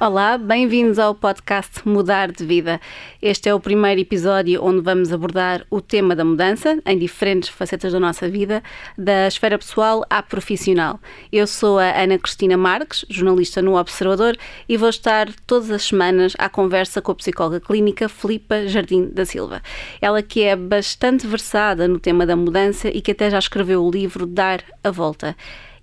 Olá, bem-vindos ao podcast Mudar de Vida. Este é o primeiro episódio onde vamos abordar o tema da mudança em diferentes facetas da nossa vida, da esfera pessoal à profissional. Eu sou a Ana Cristina Marques, jornalista no Observador, e vou estar todas as semanas à conversa com a psicóloga clínica Filipa Jardim da Silva. Ela que é bastante versada no tema da mudança e que até já escreveu o livro Dar a Volta.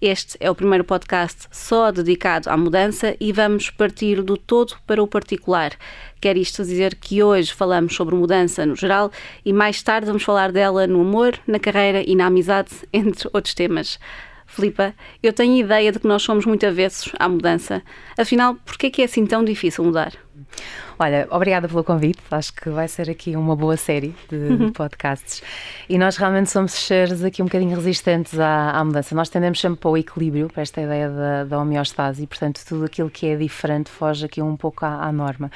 Este é o primeiro podcast só dedicado à mudança e vamos partir do todo para o particular. Quer isto dizer que hoje falamos sobre mudança no geral e mais tarde vamos falar dela no amor, na carreira e na amizade, entre outros temas. Filipa, eu tenho ideia de que nós somos muito avessos à mudança. Afinal, por é que é assim tão difícil mudar? Olha, obrigada pelo convite. Acho que vai ser aqui uma boa série de, uhum. podcasts. E nós realmente somos seres aqui um bocadinho resistentes à, à, mudança. Nós tendemos sempre para o equilíbrio, para esta ideia da, da homeostase e, portanto, tudo aquilo que é diferente foge aqui um pouco à, à norma.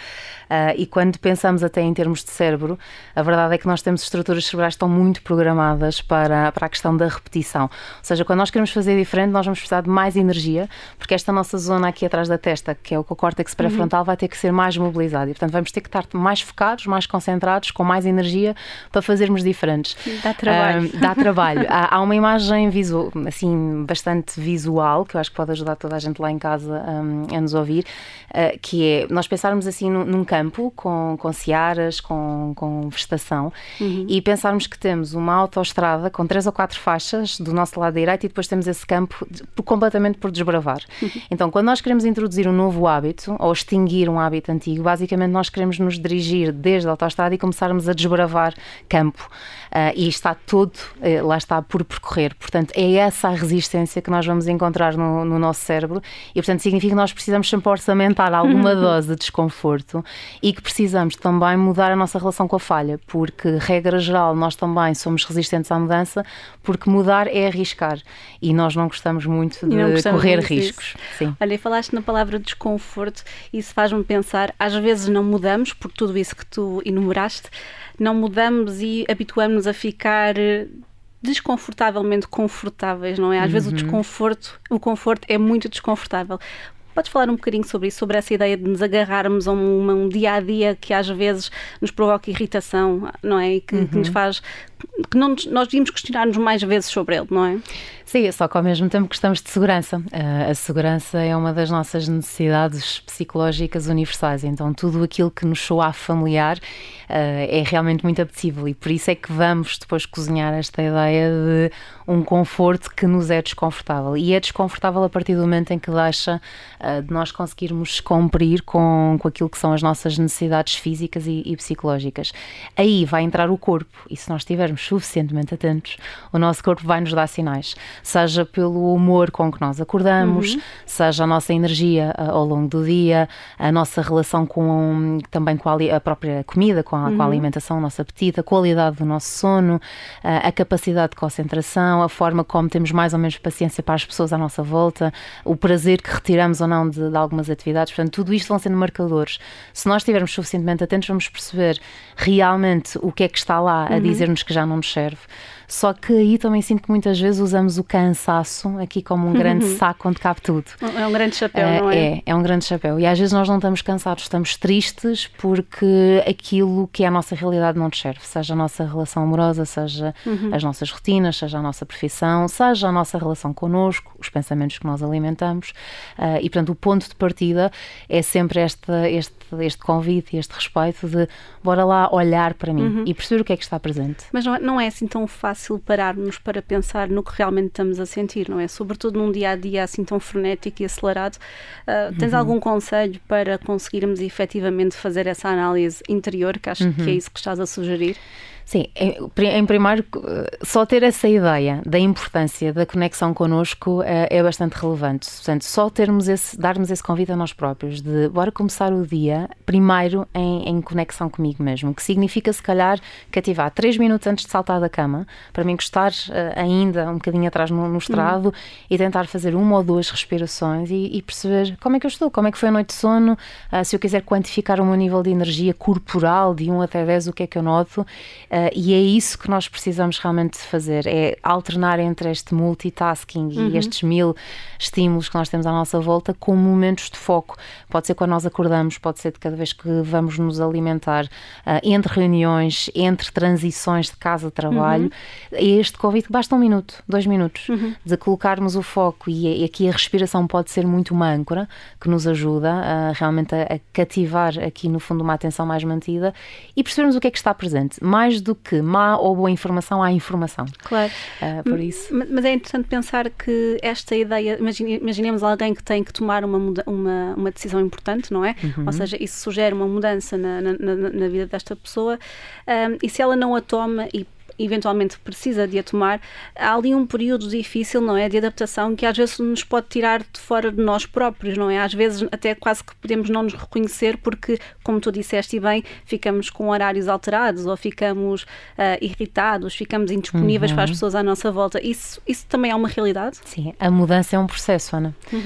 Uh, e quando pensamos até em termos de cérebro, a verdade é que nós temos estruturas cerebrais que estão muito programadas para, para a questão da repetição. Ou seja, quando nós queremos fazer diferente, nós vamos precisar de mais energia, porque esta nossa zona aqui atrás da testa, que é o córtex pré-frontal, uhum. vai ter que ser mais mobilizada e, portanto, vamos ter que estar mais focados, mais concentrados, com mais energia para fazermos diferentes. Dá trabalho. dá trabalho. há, há, uma imagem visual, assim, bastante visual, que eu acho que pode ajudar toda a gente lá em casa um, a nos ouvir, uh, que é nós pensarmos assim num, num campo com, com searas, com, com vegetação uhum. e pensarmos que temos uma autoestrada com três ou quatro faixas do nosso lado direito e depois temos esse campo de, completamente por desbravar. Uhum. Então, quando nós queremos introduzir um novo hábito ou extinguir um hábito antigo, basicamente basicamente nós queremos nos dirigir desde a autostrada e começarmos a desbravar campo. Uh, e está todo, uh, lá está, por percorrer. Portanto, é essa a resistência que nós vamos encontrar no, no nosso cérebro e, portanto, significa que nós precisamos sempre orçamentar alguma dose de desconforto e que precisamos também mudar a nossa relação com a falha, porque, regra geral, nós também somos resistentes à mudança, porque mudar é arriscar e nós não gostamos muito de gostamos correr riscos. Olha, falaste na palavra desconforto, isso faz-me pensar, às vezes não mudamos, por tudo isso que tu enumeraste, não mudamos e habituamos-nos a ficar eh, desconfortavelmente confortáveis, não é? Às uhum. vezes o uhum. desconforto, o conforto é muito desconfortável. Podes falar um bocadinho sobre isso, sobre essa ideia de nos agarrarmos a um, um dia a dia que às vezes nos provoca irritação, não é? E que, uhum. que nos uhum. faz. Que não, nós devíamos questionar-nos mais vezes sobre ele, não é? Sim, só que ao mesmo tempo gostamos de segurança. Uh, a segurança é uma das nossas necessidades psicológicas universais, então tudo aquilo que nos soa familiar uh, é realmente muito apetecível e por isso é que vamos depois cozinhar esta ideia de um conforto que nos é desconfortável. E é desconfortável a partir do momento em que deixa uh, de nós conseguirmos cumprir com, com aquilo que são as nossas necessidades físicas e, e psicológicas. Aí vai entrar o corpo e se nós estivermos suficientemente atentos, o nosso corpo vai nos dar sinais seja pelo humor com que nós acordamos, uhum. seja a nossa energia uh, ao longo do dia, a nossa relação com também com a, a própria comida, com a, uhum. com a, uhum. alimentação, o nosso apetite, a qualidade do nosso sono, uh, a capacidade de concentração, a forma como temos mais ou menos paciência para as pessoas à nossa volta, o prazer que retiramos ou não de, de algumas atividades. Portanto, tudo isto vão sendo marcadores. Se nós estivermos suficientemente atentos, vamos perceber realmente o que é que está lá a uhum. dizer-nos que já não nos serve. Só que aí também sinto que muitas vezes usamos o cansaço aqui como um grande uhum. saco onde cabe tudo. É um grande chapéu, uh, não é? É, é um grande chapéu. E às vezes nós não estamos cansados, estamos tristes porque aquilo que é a nossa realidade não nos serve. Seja a nossa relação amorosa, seja uhum. as nossas rotinas, seja a nossa profissão, seja a nossa relação connosco, os pensamentos que nós alimentamos. Uh, e portanto, o ponto de partida é sempre este, este, este convite e este respeito de bora lá olhar para mim uhum. e perceber o que é que está presente. Mas não é, não é assim tão fácil fácil pararmos para pensar no que realmente estamos a sentir, não é? Sobretudo num dia a dia assim tão frenético e acelerado. Uh, tens uhum. algum conselho para conseguirmos efetivamente fazer essa análise interior, que acho uhum. que é uhum. isso que estás a sugerir? Sim, em, primeiro, só ter essa ideia da importância da conexão connosco é, é, bastante relevante. Portanto, só termos esse, darmos esse convite a nós próprios de bora começar o dia primeiro em, em conexão comigo mesmo, que significa se calhar cativar três minutos antes de saltar da cama, para me encostar uh, ainda um bocadinho atrás no, no estrado uhum. e tentar fazer uma ou duas respirações e, e, perceber como é que eu estou, como é que foi a noite de sono, uh, se eu quiser quantificar o meu nível de energia corporal de 1 até 10, o que é que eu noto. Uh, e é isso que nós precisamos realmente fazer, é alternar entre este multitasking uhum. e estes mil estímulos que nós temos à nossa volta com momentos de foco. Pode ser quando nós acordamos, pode ser de cada vez que vamos nos alimentar, uh, entre reuniões, entre transições de casa-trabalho. Uhum. É este convite basta um minuto, dois minutos, uhum. de colocarmos o foco e, e, aqui a respiração pode ser muito uma âncora que nos ajuda uh, realmente a, a cativar aqui no fundo uma atenção mais mantida e percebermos o que é que está presente. Mais do que má ou boa informação, há informação. Claro. Uh, por isso. Mas é interessante pensar que esta ideia, imaginemos alguém que tem que tomar uma, uma, uma decisão importante, não é? Uhum. Ou seja, isso sugere uma mudança na, na, na, na vida desta pessoa um, e se ela não a toma e eventualmente precisa de a tomar, há ali um período difícil, não é? De adaptação que às vezes nos pode tirar de fora de nós próprios, não é? Às vezes até quase que podemos não nos reconhecer porque, como tu disseste e bem, ficamos com horários alterados ou ficamos uh, irritados, ficamos indisponíveis uhum. para as uhum. pessoas à nossa volta. Isso, isso também é uma realidade? Sim, a mudança é um processo, Ana. uh,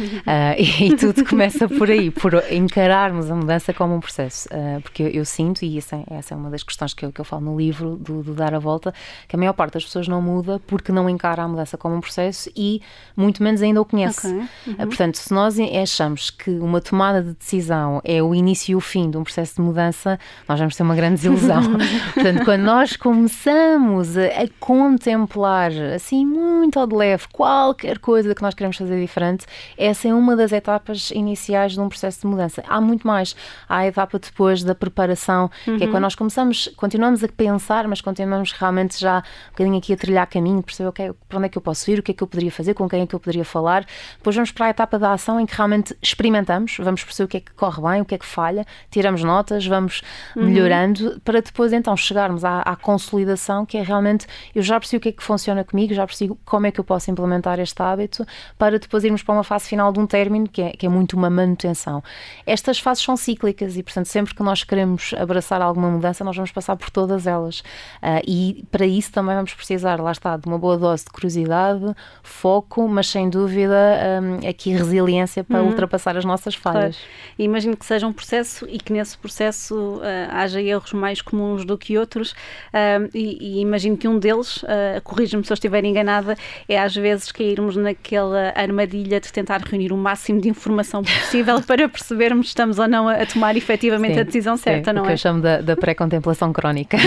e, e, tudo começa por aí, por encararmos a mudança como um processo. Uh, porque eu, eu, sinto, e essa é, essa é uma das questões que eu, que eu falo no livro, do, do Dar a Volta, que a maior parte das pessoas não muda porque não encara a mudança como um processo e muito menos ainda o conhece. Okay. Uhum. Portanto, se nós achamos que uma tomada de decisão é o início e o fim de um processo de mudança, nós vamos ter uma grande desilusão. Portanto, quando nós começamos a, a, contemplar assim muito ao de leve qualquer coisa que nós queremos fazer diferente, essa é uma das etapas iniciais de um processo de mudança. Há muito mais. Há a etapa depois da preparação, uhum. que é quando uhum. nós começamos, continuamos a pensar, mas continuamos realmente já um bocadinho aqui a trilhar caminho, perceber okay, para onde é que eu posso ir, o que é que eu poderia fazer, com quem é que eu poderia falar. Depois vamos para a etapa da ação em que realmente experimentamos, vamos perceber o que é que corre bem, o que é que falha, tiramos notas, vamos uhum. melhorando para depois então chegarmos à, à, consolidação, que é realmente eu já percebi o que é que funciona comigo, já percebi como é que eu posso implementar este hábito para depois irmos para uma fase final de um término que é, que é muito uma manutenção. Estas fases são cíclicas e, portanto, sempre que nós queremos abraçar alguma mudança, nós vamos passar por todas elas. Uh, e para para isso também vamos precisar, lá está, de uma boa dose de curiosidade, foco, mas sem dúvida um, aqui resiliência para uhum. ultrapassar as nossas falhas. Claro. Imagino que seja um processo e que nesse processo uh, haja erros mais comuns do que outros uh, e, e, imagino que um deles, uh, corrija-me se eu estiver enganada, é às vezes cairmos naquela armadilha de tentar reunir o máximo de informação possível para percebermos se estamos ou não a, tomar efetivamente sim, a decisão certa, sim, não o é? que eu chamo da, da pré-contemplação crónica.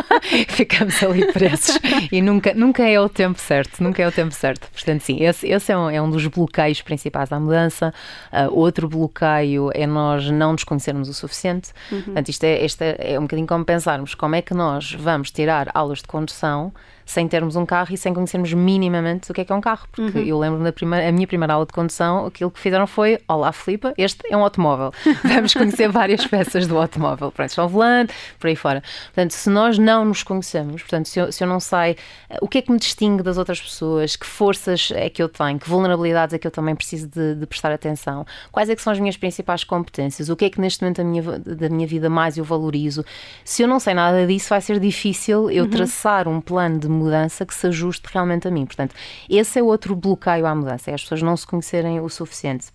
Ficamos ali preços e nunca, nunca é o tempo certo, nunca é o tempo certo. Portanto, sim, esse, esse é, um, é um dos bloqueios principais da mudança. Uh, outro bloqueio é nós não nos conhecermos o suficiente. Uhum. Portanto, isto é, isto é, é um bocadinho como pensarmos como é que nós vamos tirar aulas de condução sem termos um carro e sem conhecermos minimamente o que é que é um carro. Porque uhum. eu lembro da primeira, a minha primeira aula de condução, aquilo que fizeram foi: Olá, Filipa, este é um automóvel. Vamos conhecer várias peças do automóvel. Pronto, o volante, por aí fora. Portanto, se nós não nos conhecemos, portanto, se eu, se eu não sei eh, o que é que me distingue das outras pessoas, que forças é que eu tenho, que vulnerabilidades é que eu também preciso de, de prestar atenção, quais é que são as minhas principais competências, o que é que neste momento da minha, da minha vida mais eu valorizo. Se eu não sei nada disso, vai ser difícil eu uhum. traçar um plano de mudança que se ajuste realmente a mim. Portanto, esse é outro bloqueio à mudança, é as pessoas não se conhecerem o suficiente.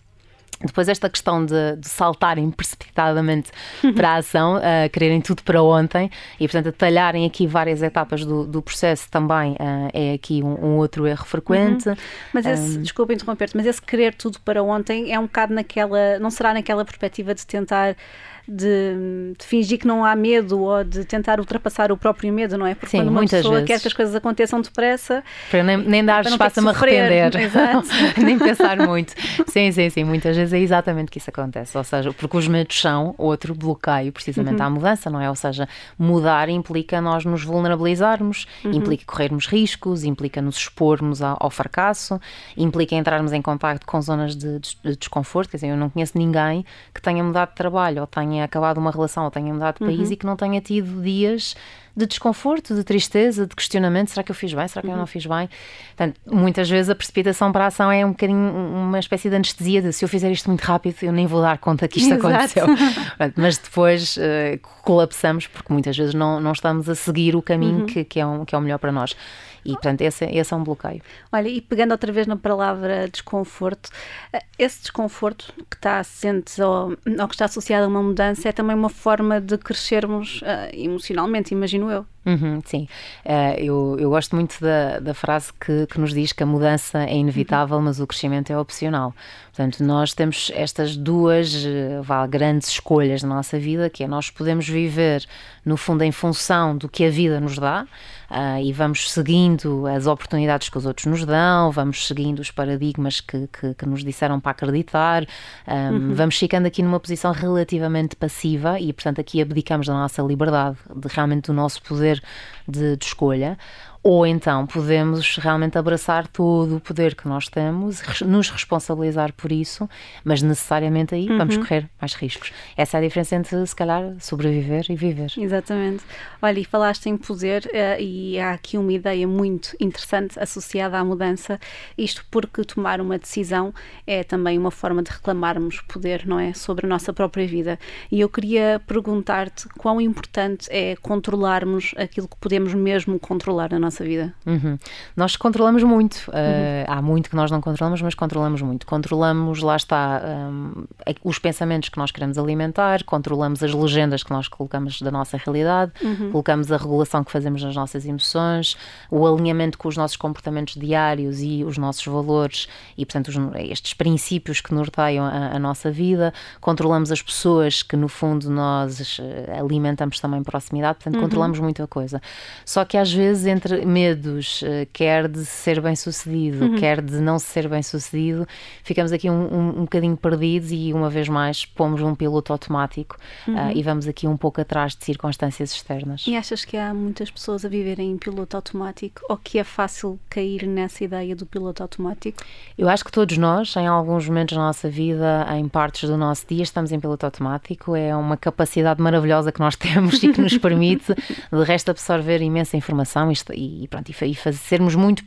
Depois, esta questão de, de saltarem precipitadamente para a ação, uh, quererem tudo para ontem e, portanto, detalharem aqui várias etapas do, do processo também uh, é aqui um, um, outro erro frequente. Uhum. Mas esse, um... desculpa interromper-te, mas esse querer tudo para ontem é um bocado naquela, não será naquela perspectiva de tentar de, de, fingir que não há medo ou de tentar ultrapassar o próprio medo, não é? Porque Sim, quando uma pessoa vezes. quer que as coisas aconteçam depressa. Para nem, nem dar espaço a me arrepender. nem pensar muito. Sim, sim, sim. Muitas vezes é exatamente que isso acontece. Ou seja, porque os medos são outro bloqueio precisamente uhum. à mudança, não é? Ou seja, mudar implica nós nos vulnerabilizarmos, uhum. implica corrermos riscos, implica nos expormos ao, ao, fracasso, implica entrarmos em contacto com zonas de, de, de desconforto. Quer dizer, eu não conheço ninguém que tenha mudado de trabalho ou tenha acabado uma relação ou tenha mudado de país uhum. e que não tenha tido dias de desconforto, de tristeza, de questionamento: será que eu fiz bem? Será que uhum. eu não fiz bem? Portanto, muitas vezes a precipitação para a ação é um bocadinho uma espécie de anestesia de se eu fizer isto muito rápido, eu nem vou dar conta que isto Exato. aconteceu. mas depois uh, colapsamos porque muitas vezes não, não estamos a seguir o caminho uhum. que, que, é um, que é o melhor para nós. E, portanto, esse, esse é um bloqueio. Olha, e pegando outra vez na palavra desconforto, eh, esse desconforto que está assente ou, ou que está associado a uma mudança é também uma forma de crescermos uh, emocionalmente, imagino eu. Uhum, sim, uh, eu, eu gosto muito da, da frase que, que nos diz que a mudança é inevitável, uhum. mas o crescimento é opcional. Portanto, nós temos estas duas uh, vá, grandes escolhas na nossa vida, que é nós podemos viver, no fundo, em função do que a vida nos dá, uh, e vamos seguindo as oportunidades que os outros nos dão, vamos seguindo os paradigmas que, que, que nos disseram para acreditar, um, uhum. vamos ficando aqui numa posição relativamente passiva e, portanto, aqui abdicamos da nossa liberdade, de realmente do nosso poder de, de escolha ou então podemos realmente abraçar todo o poder que nós temos, nos responsabilizar por isso, mas necessariamente aí uhum. vamos correr mais riscos. Essa é a diferença entre, se calhar, sobreviver e viver. Exatamente. Olha, e falaste em poder, uh, e há aqui uma ideia muito interessante associada à mudança, isto porque tomar uma decisão é também uma forma de reclamarmos poder, não é? Sobre a nossa própria vida. E eu queria perguntar-te quão importante é controlarmos aquilo que podemos mesmo controlar na nossa nossa vida. Uhum. Nós controlamos muito. Uh, uhum. Há muito que nós não controlamos, mas controlamos muito. Controlamos, lá está, um, os pensamentos que nós queremos alimentar, controlamos as legendas que nós colocamos da nossa realidade, uhum. colocamos a regulação que fazemos nas nossas emoções, o alinhamento com os nossos comportamentos diários e os nossos valores e, portanto, os, estes princípios que norteiam a, a nossa vida. Controlamos as pessoas que, no fundo, nós eh, alimentamos também proximidade, portanto, uhum. controlamos muita coisa. Só que às vezes entre medos, eh, quer de ser bem sucedido, uhum. quer de não ser bem sucedido, ficamos aqui um, um, um bocadinho perdidos e uma vez mais pomos um piloto automático uhum. uh, e vamos aqui um pouco atrás de circunstâncias externas. E achas que há muitas pessoas a viverem em piloto automático ou que é fácil cair nessa ideia do piloto automático? Eu acho que todos nós, em alguns momentos da nossa vida, em partes do nosso dia, estamos em piloto automático. É uma capacidade maravilhosa que nós temos e que nos permite, de resto, absorver imensa informação e, e, pronto, e, fazer, sermos muito,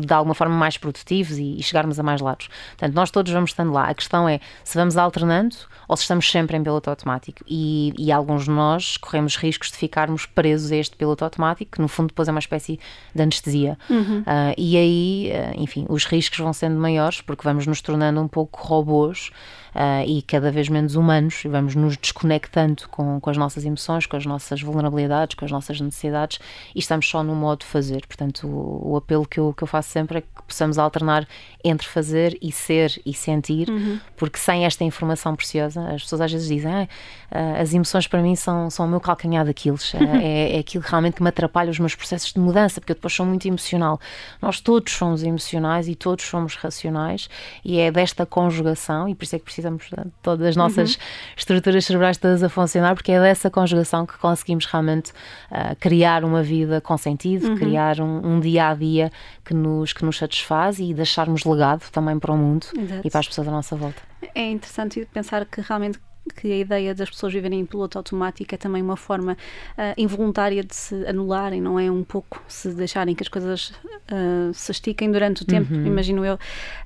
de alguma forma, mais produtivos e, e, chegarmos a mais lados. Portanto, nós todos vamos estando lá. A questão é se vamos alternando ou se estamos sempre em piloto automático. E, e alguns de nós corremos riscos de ficarmos presos a este piloto automático, que no fundo depois é uma espécie de anestesia. Uhum. Uh, e aí, uh, enfim, os riscos vão sendo maiores porque vamos nos tornando um pouco robôs uh, e cada vez menos humanos e vamos nos desconectando com, com as nossas emoções, com as nossas vulnerabilidades, com as nossas necessidades e estamos só no modo de fazer. Portanto, o, o apelo que eu, que eu faço sempre é que possamos alternar entre fazer e ser e sentir, uhum. porque sem esta informação preciosa, as pessoas às vezes dizem ah, as emoções para mim são, são o meu calcanhar daqueles, é, é aquilo que realmente que me atrapalha os meus processos de mudança, porque eu depois sou muito emocional. Nós todos somos emocionais e todos somos racionais e é desta conjugação, e por isso é que precisamos de todas as nossas uhum. estruturas cerebrais todas a funcionar, porque é dessa conjugação que conseguimos realmente uh, criar uma vida com sentido, uhum. criar um, um, dia a dia que nos, que nos satisfaz e deixarmos legado também para o mundo Exato. e para as pessoas à nossa volta. É interessante pensar que realmente que a ideia das pessoas viverem em piloto automático é também uma forma uh, involuntária de se anularem, não é? Um pouco se deixarem que as coisas uh, se estiquem durante o tempo, uhum. imagino eu.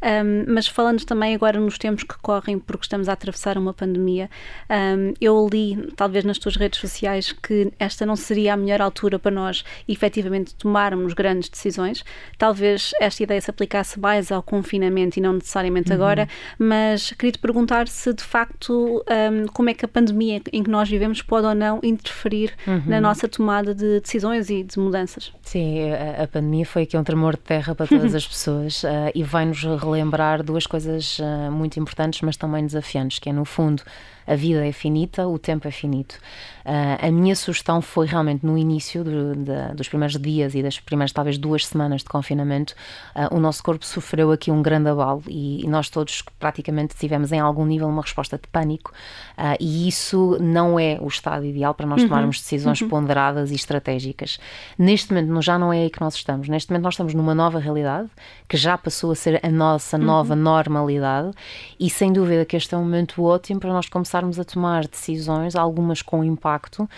Um, mas falando também agora nos tempos que correm, porque estamos a atravessar uma pandemia, um, eu li, talvez nas tuas redes sociais, que esta não seria a melhor altura para nós efetivamente tomarmos grandes decisões. Talvez esta ideia se aplicasse mais ao confinamento e não necessariamente uhum. agora, mas queria te perguntar se de facto. Um, um, como é que a pandemia em que nós vivemos pode ou não interferir uhum. na nossa tomada de decisões e de mudanças. Sim, a, a pandemia foi aqui um tremor de terra para todas as pessoas uh, e vai-nos relembrar duas coisas uh, muito importantes, mas também desafiantes, que é, no fundo, a vida é finita, o tempo é finito. Uh, a minha sugestão foi realmente no início do, de, dos primeiros dias e das primeiras talvez duas semanas de confinamento, uh, o nosso corpo sofreu aqui um grande abalo e, e, nós todos praticamente tivemos em algum nível uma resposta de pânico uh, e isso não é o estado ideal para nós uhum. tomarmos decisões uhum. ponderadas e estratégicas. Neste momento já não é aí que nós estamos. Neste momento nós estamos numa nova realidade que já passou a ser a nossa uhum. nova normalidade e sem dúvida que este é um momento ótimo para nós começarmos começarmos a tomar decisões, algumas com impacto,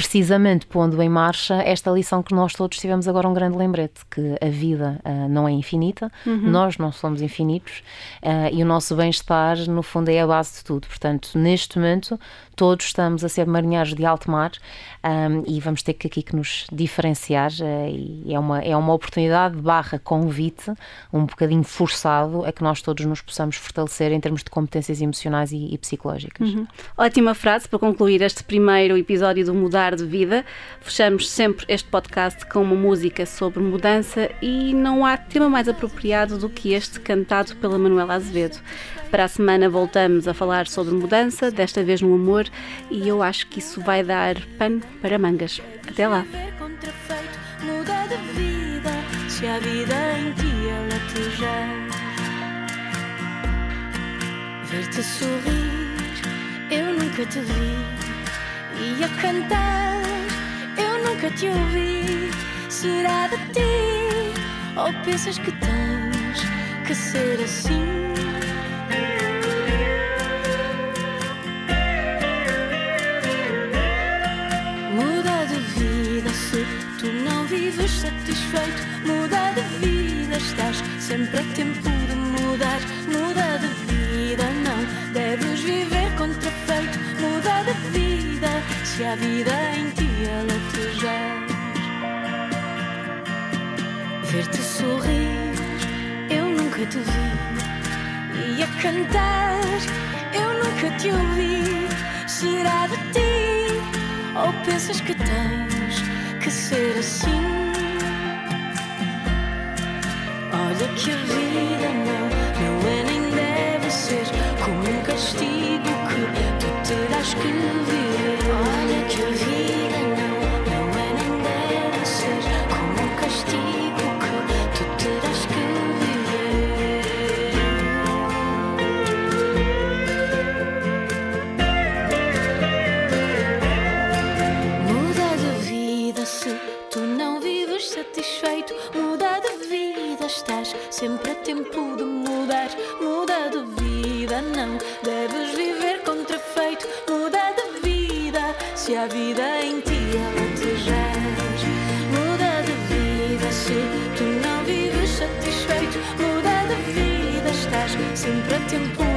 precisamente pondo em marcha esta lição que nós todos tivemos agora um grande lembrete, que a vida uh, não é infinita, uhum. nós não somos infinitos uh, e o nosso bem-estar, no fundo, é a base de tudo. Portanto, neste momento todos estamos a ser marinheiros de alto mar um, e vamos ter que aqui que nos diferenciar uh, e é uma, é uma oportunidade barra convite, um bocadinho forçado a que nós todos nos possamos fortalecer em termos de competências emocionais e, e psicológicas. Uhum. Ótima frase para concluir este primeiro episódio do Mudar de Vida. Fechamos sempre este podcast com uma música sobre mudança e não há tema mais apropriado do que este cantado pela Manuela Azevedo. Para a semana voltamos a falar sobre mudança, desta vez no amor, e eu acho que isso vai dar pano para mangas. Até lá! Ti Ver-te sorrir, eu nunca te vi. E a cantar, eu nunca te ouvi. Será de ti, ou pensas que tens que ser assim? satisfeito, muda de vida, estás sempre a tempo de mudar, muda de se a vida em ti alatejar. Ver-te sorrir, eu nunca te vi, e a cantar, eu nunca te ouvi, será de ti, ou pensas que tens que ser assim? Olha que a vida vida, não deves viver contrafeito. Muda de vida, se a vida em ti alatejares. Muda de vida, se tu não vives satisfeito. Muda de vida, estás sempre a tempo.